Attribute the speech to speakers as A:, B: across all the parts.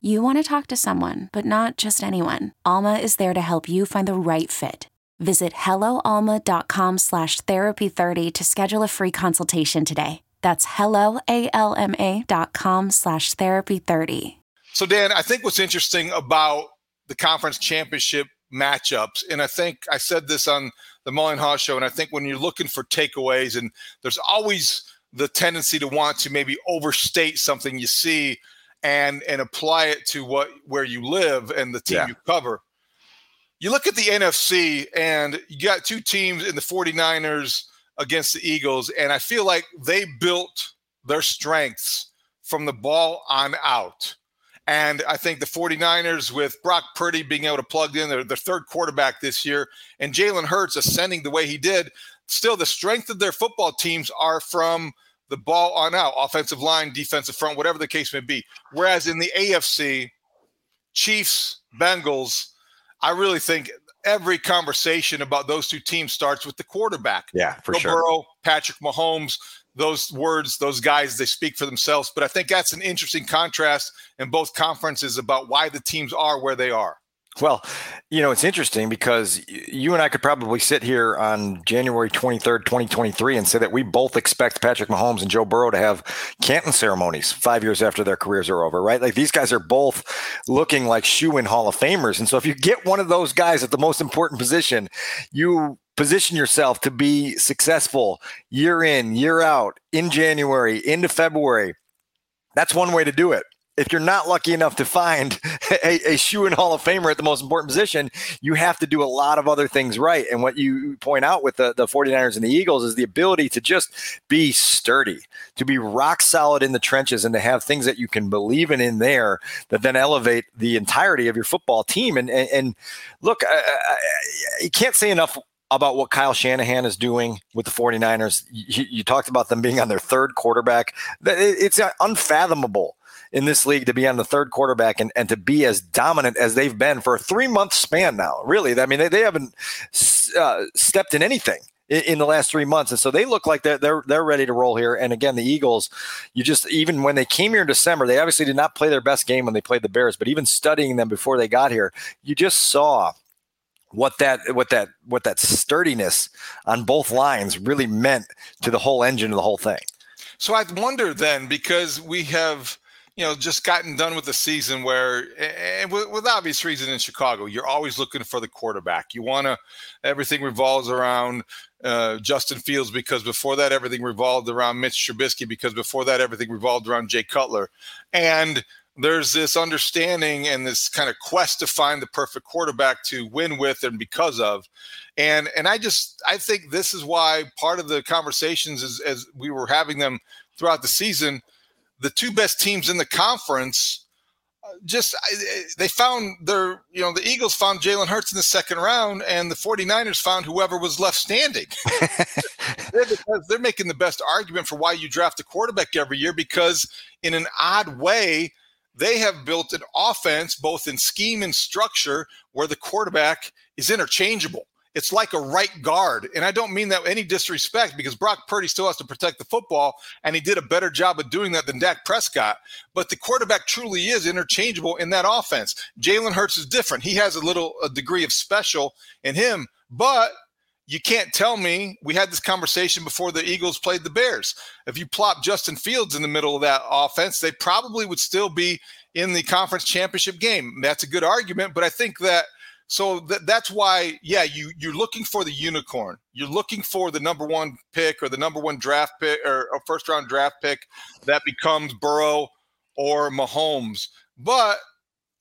A: You want to talk to someone, but not just anyone. Alma is there to help you find the right fit. Visit helloalma.com slash therapy30 to schedule a free consultation today. That's helloalma.com slash therapy30.
B: So, Dan, I think what's interesting about the conference championship matchups, and I think I said this on the Mullen Haugh show, and I think when you're looking for takeaways, and there's always the tendency to want to maybe overstate something you see and and apply it to what where you live and the team yeah. you cover. You look at the NFC and you got two teams in the 49ers against the Eagles and I feel like they built their strengths from the ball on out. And I think the 49ers, with Brock Purdy being able to plug in their, their third quarterback this year and Jalen Hurts ascending the way he did, still the strength of their football teams are from – the ball on out, offensive line, defensive front, whatever the case may be. Whereas in the AFC, Chiefs, Bengals, I really think every conversation about those two teams starts with the quarterback.
C: Yeah, for
B: Joe
C: sure.
B: Burrow, Patrick Mahomes, those words, those guys, they speak for themselves. But I think that's an interesting contrast in both conferences about why the teams are where they are.
C: Well, you know, it's interesting because you and I could probably sit here on January 23rd, 2023, and say that we both expect Patrick Mahomes and Joe Burrow to have Canton ceremonies five years after their careers are over, right? Like these guys are both looking like shoe in Hall of Famers. And so if you get one of those guys at the most important position, you position yourself to be successful year in, year out, in January, into February. That's one way to do it if you're not lucky enough to find a, a shoe and Hall of Famer at the most important position, you have to do a lot of other things right. And what you point out with the, the 49ers and the Eagles is the ability to just be sturdy, to be rock solid in the trenches, and to have things that you can believe in in there that then elevate the entirety of your football team. And, and, and look, I, I, you can't say enough about what Kyle Shanahan is doing with the 49ers. You, you, talked about them being on their third quarterback. It's unfathomable in this league to be on the third quarterback and, and to be as dominant as they've been for a three month span now. Really, I mean, they, they haven't uh, stepped in anything in, the last three months, and so they look like they're, they're they're ready to roll here. And again, the Eagles, you just even when they came here in December, they obviously did not play their best game when they played the Bears, but even studying them before they got here, you just saw what that what that what that sturdiness on both lines really meant to the whole engine of the whole thing.
B: So I wonder then because we have you know, just gotten done with the season where, and with, with obvious reason in Chicago, you're always looking for the quarterback. You want to, everything revolves around uh, Justin Fields because before that, everything revolved around Mitch Trubisky because before that, everything revolved around Jay Cutler. And there's this understanding and this kind of quest to find the perfect quarterback to win with and because of. And, and I just, I think this is why part of the conversations is, as we were having them throughout the season – the two best teams in the conference uh, just they found their you know the eagles found jalen hurts in the second round and the 49ers found whoever was left standing they're, they're making the best argument for why you draft a quarterback every year because in an odd way they have built an offense both in scheme and structure where the quarterback is interchangeable. It's like a right guard. And I don't mean that any disrespect because Brock Purdy still has to protect the football, and he did a better job of doing that than Dak Prescott. But the quarterback truly is interchangeable in that offense. Jalen Hurts is different. He has a little a degree of special in him, but you can't tell me we had this conversation before the Eagles played the Bears. If you plop Justin Fields in the middle of that offense, they probably would still be in the conference championship game. That's a good argument, but I think that so th- that's why, yeah, you you're looking for the unicorn. You're looking for the number one pick or the number one draft pick or a first round draft pick that becomes Burrow or Mahomes. But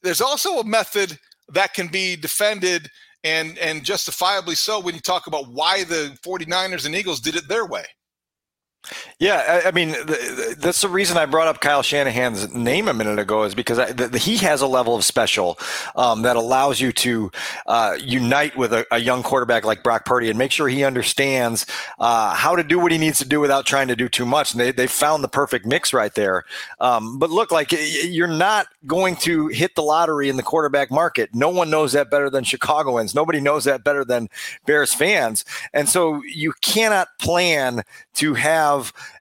B: there's also a method that can be defended and and justifiably so when you talk about why the 49ers and Eagles did it their way.
C: Yeah, I, I mean that's the reason I brought up Kyle Shanahan's name a minute ago is because I, he has a level of special um, that allows you to uh, unite with a, a, young quarterback like Brock Purdy and make sure he understands uh, how to do what he needs to do without trying to do too much. And they they found the perfect mix right there. Um, but look, like you're not going to hit the lottery in the quarterback market. No one knows that better than Chicagoans. Nobody knows that better than Bears fans. And so you cannot plan to have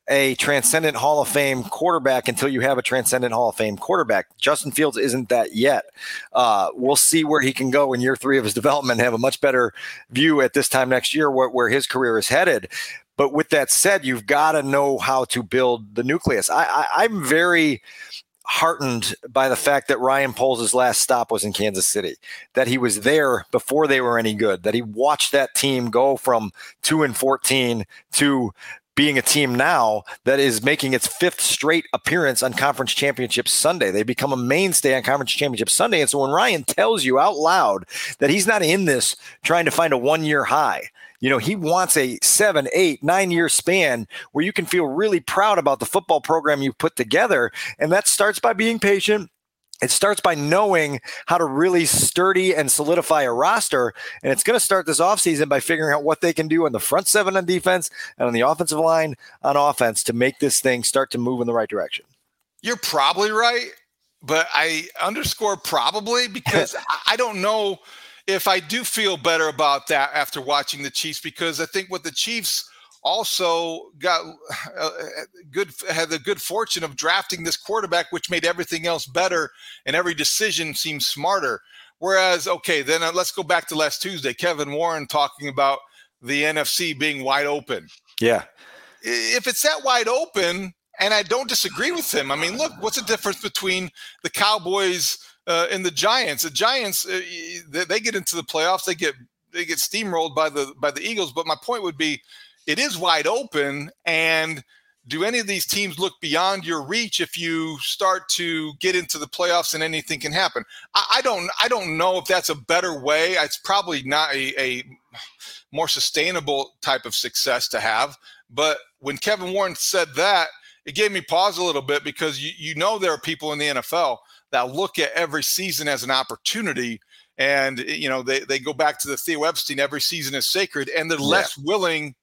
C: a transcendent Hall of Fame quarterback until you have a transcendent Hall of Fame quarterback. Justin Fields isn't that yet. Uh, we'll see where he can go in year three of his development, have a much better view at this time next year where, where his career is headed. But with that said, you've got to know how to build the nucleus. I, I, I'm very heartened by the fact that Ryan Poles' last stop was in Kansas City, that he was there before they were any good, that he watched that team go from 2 and 14 to being a team now that is making its fifth straight appearance on conference championship Sunday. They become a mainstay on conference championship Sunday. And so when Ryan tells you out loud that he's not in this trying to find a one year high, you know, he wants a seven, eight, nine year span where you can feel really proud about the football program you've put together. And that starts by being patient it starts by knowing how to really sturdy and solidify a roster. And it's going to start this offseason by figuring out what they can do on the front seven on defense and on the offensive line on offense to make this thing start to move in the right direction.
B: You're probably right, but I underscore probably because I don't know if I do feel better about that after watching the Chiefs because I think what the Chiefs also got uh, good had the good fortune of drafting this quarterback which made everything else better and every decision seemed smarter. Whereas okay then uh, let's go back to last tuesday kevin warren talking about the nfc being wide open.
C: Yeah.
B: If it's that wide open and i don't disagree with him i mean look what's the difference between the cowboys uh, and the giants? The giants uh, they, they get into the playoffs they get they get steamrolled by the by the eagles but my point would be it is wide open. And do any of these teams look beyond your reach if you start to get into the playoffs and anything can happen? I, I don't I don't know if that's a better way. It's probably not a, a more sustainable type of success to have. But when Kevin Warren said that, it gave me pause a little bit because you, you know there are people in the NFL that look at every season as an opportunity and you know they, they go back to the Theo Epstein every season is sacred and they're yeah. less willing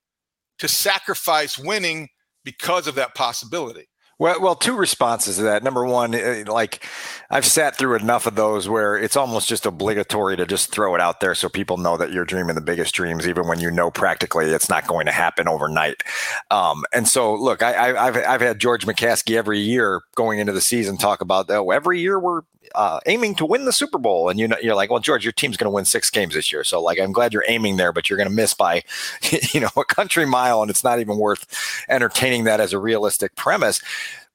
B: to sacrifice winning because of that possibility.
C: Well, well, two responses to that. Number one, eh, like I've sat through enough of those where it's almost just obligatory to just throw it out there so people know that you're dreaming the biggest dreams, even when you know practically it's not going to happen overnight. Um, and so, look, I, have I've had George McCaskey every year going into the season talk about oh, every year we're uh, aiming to win the Super Bowl, and you know you're like, well, George, your team's going to win six games this year, so like I'm glad you're aiming there, but you're going to miss by you know a country mile, and it's not even worth entertaining that as a realistic premise.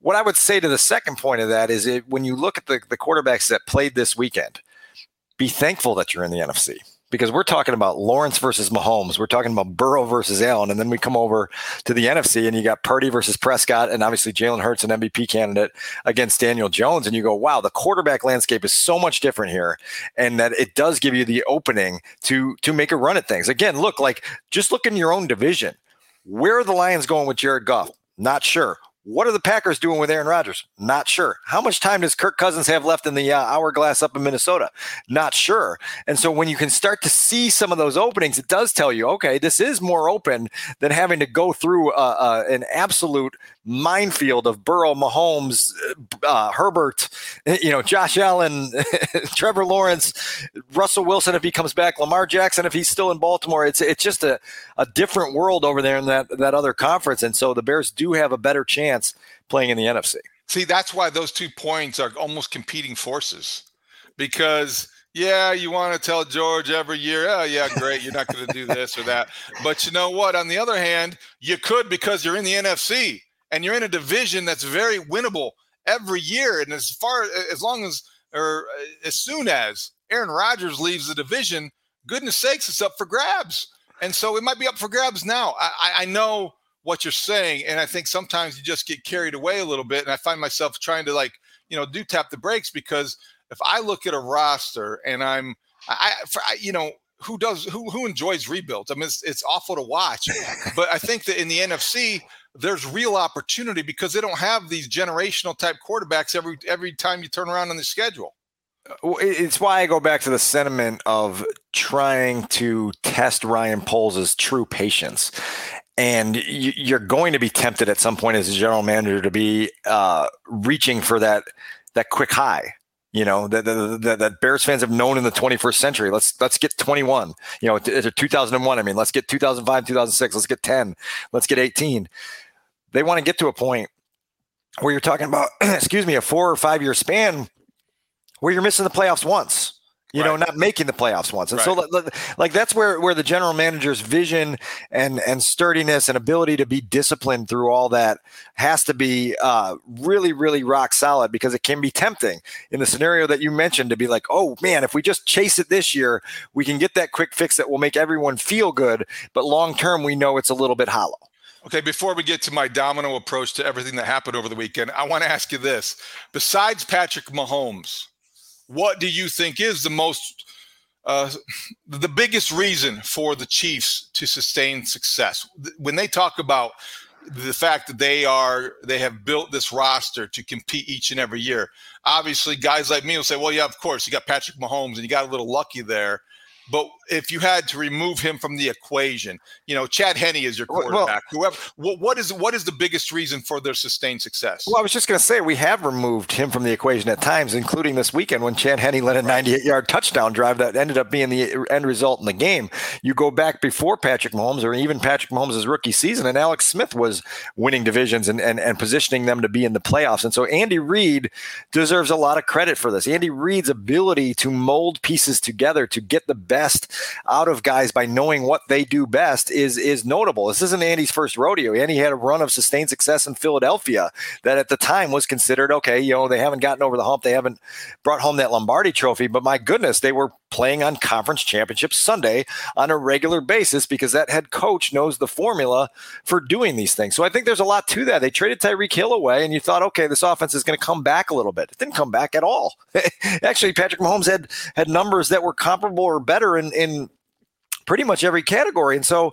C: What I would say to the second point of that is it, when you look at the, the quarterbacks that played this weekend, be thankful that you're in the NFC because we're talking about Lawrence versus Mahomes. We're talking about Burrow versus Allen. And then we come over to the NFC and you got Purdy versus Prescott and obviously Jalen Hurts, an MVP candidate against Daniel Jones. And you go, wow, the quarterback landscape is so much different here. And that it does give you the opening to, to make a run at things. Again, look, like just look in your own division. Where are the Lions going with Jared Goff? Not sure. What are the Packers doing with Aaron Rodgers? Not sure. How much time does Kirk Cousins have left in the uh, hourglass up in Minnesota? Not sure. And so when you can start to see some of those openings, it does tell you, okay, this is more open than having to go through uh, uh, an absolute minefield of Burrow, Mahomes, uh, Herbert, you know, Josh Allen, Trevor Lawrence, Russell Wilson if he comes back, Lamar Jackson if he's still in Baltimore. It's it's just a, a different world over there in that that other conference, and so the Bears do have a better chance playing in the NFC.
B: See, that's why those two points are almost competing forces, because yeah, you want to tell George every year, oh, yeah, great, you're not going to do this or that. But you know what? On the other hand, you could because you're in the NFC and you're in a division that's very winnable every year. And as far as long as or as soon as Aaron Rodgers leaves the division, goodness sakes, it's up for grabs. And so it might be up for grabs now. I, I know what you're saying, and I think sometimes you just get carried away a little bit. And I find myself trying to like, you know, do tap the brakes because if I look at a roster and I'm, I, for, I you know, who does who who enjoys rebuilds? I mean, it's, it's awful to watch, but I think that in the NFC, there's real opportunity because they don't have these generational type quarterbacks every every time you turn around on the schedule.
C: Uh, it's why I go back to the sentiment of trying to test Ryan Poles' true patience. And you're going to be tempted at some point as a general manager to be uh, reaching for that that quick high you know that, that, that Bears fans have known in the 21st century. Let's let's get 21. You know, it's 2001. I mean, let's get 2005, 2006. Let's get 10. Let's get 18. They want to get to a point where you're talking about, excuse me, a four or five year span where you're missing the playoffs once you right. know, not making the playoffs once. And right. so like that's where where the general manager's vision and and sturdiness and ability to be disciplined through all that has to be uh, really really rock solid because it can be tempting in the scenario that you mentioned to be like, "Oh man, if we just chase it this year, we can get that quick fix that will make everyone feel good, but long term we know it's a little bit hollow."
B: Okay, before we get to my domino approach to everything that happened over the weekend, I want to ask you this. Besides Patrick Mahomes, what do you think is the most uh, the biggest reason for the Chiefs to sustain success when they talk about the fact that they are they have built this roster to compete each and every year. Obviously, guys like me will say, "Well, yeah, of course, you got Patrick Mahomes and you got a little lucky there." But if you had to remove him from the equation, you know, Chad Henne is your quarterback. Well, Whoever, what is what is the biggest reason for their sustained success?
C: Well, I was just going to say we have removed him from the equation at times, including this weekend when Chad Henne led a 98-yard touchdown drive that ended up being the uh, end result in the game. You go back before Patrick Mahomes, or even Patrick Mahomes' rookie season, and Alex Smith was winning divisions and, and and positioning them to be in the playoffs. And so Andy Reid deserves a lot of credit for this. Andy Reid's ability to mold pieces together to get the best out of guys by knowing what they do best is is notable. This isn't Andy's first rodeo. Andy had a run of sustained success in Philadelphia that at the time was considered okay. You know, they haven't gotten over the hump. They haven't brought home that Lombardi trophy, but my goodness, they were playing on conference championship Sunday on a regular basis because that head coach knows the formula for doing these things. So I think there's a lot to that. They traded Tyreek Hill away, and you thought, okay, this offense is going to come back a little bit. It didn't come back at all. Actually, Patrick Mahomes had had numbers that were comparable or better in in pretty much every category. And so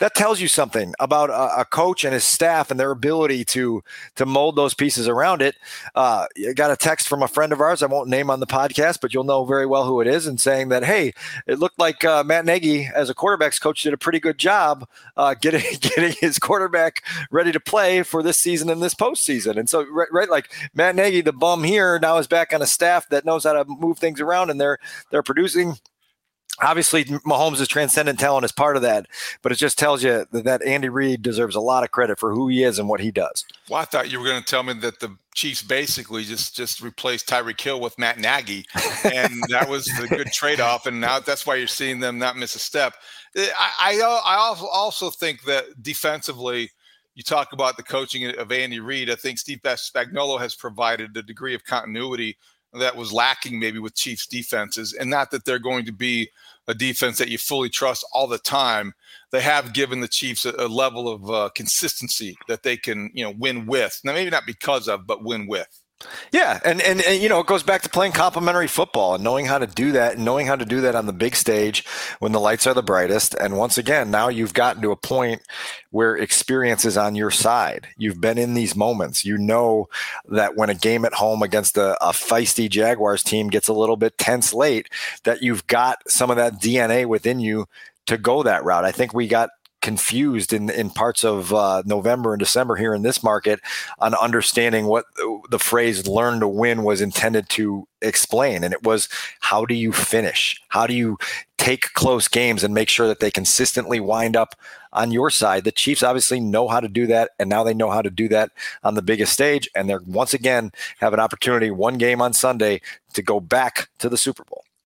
C: that tells you something about a, a, coach and his staff and their ability to to mold those pieces around it. Uh, I got a text from a friend of ours. I won't name on the podcast, but you'll know very well who it is, and saying that hey, it looked like uh, Matt Nagy as a quarterbacks coach did a pretty good job uh, getting getting his quarterback ready to play for this season and this postseason. And so right, right, like Matt Nagy, the bum here, now is back on a staff that knows how to move things around, and they're they're producing Obviously, Mahomes' transcendent talent is part of that, but it just tells you that, that Andy Reid deserves a lot of credit for who he is and what he does.
B: Well, I thought you were going to tell me that the Chiefs basically just just replaced Tyreek Hill with Matt Nagy, and that was the good trade off. And now that's why you're seeing them not miss a step. Eh, I I, I also also think that defensively, you talk about the coaching of Andy Reid. I think Steve Spagnuolo has provided a degree of continuity that was lacking maybe with Chiefs defenses, and not that they're going to be a defense that you fully trust all the time. They have given the Chiefs a, a level of uh, consistency that they can, you know, win with. Now, maybe not because of, but win with.
C: Yeah, and, and, and you know it goes back to playing complementary football and knowing how to do that, and knowing how to do that on the big stage when the lights are the brightest. And once again, now you've gotten to a point where experience is on your side. You've been in these moments. You know that when a game at home against a, a feisty Jaguars team gets a little bit tense late, that you've got some of that DNA within you to go that route. I think we got confused in in parts of uh, November and December here in this market on understanding what the phrase "learn to win" was intended to explain, and it was how do you finish? How do you take close games and make sure that they consistently wind up on your side? The Chiefs obviously know how to do that, and now they know how to do that on the biggest stage, and they're once again have an opportunity, one game on Sunday, to go back to the Super Bowl.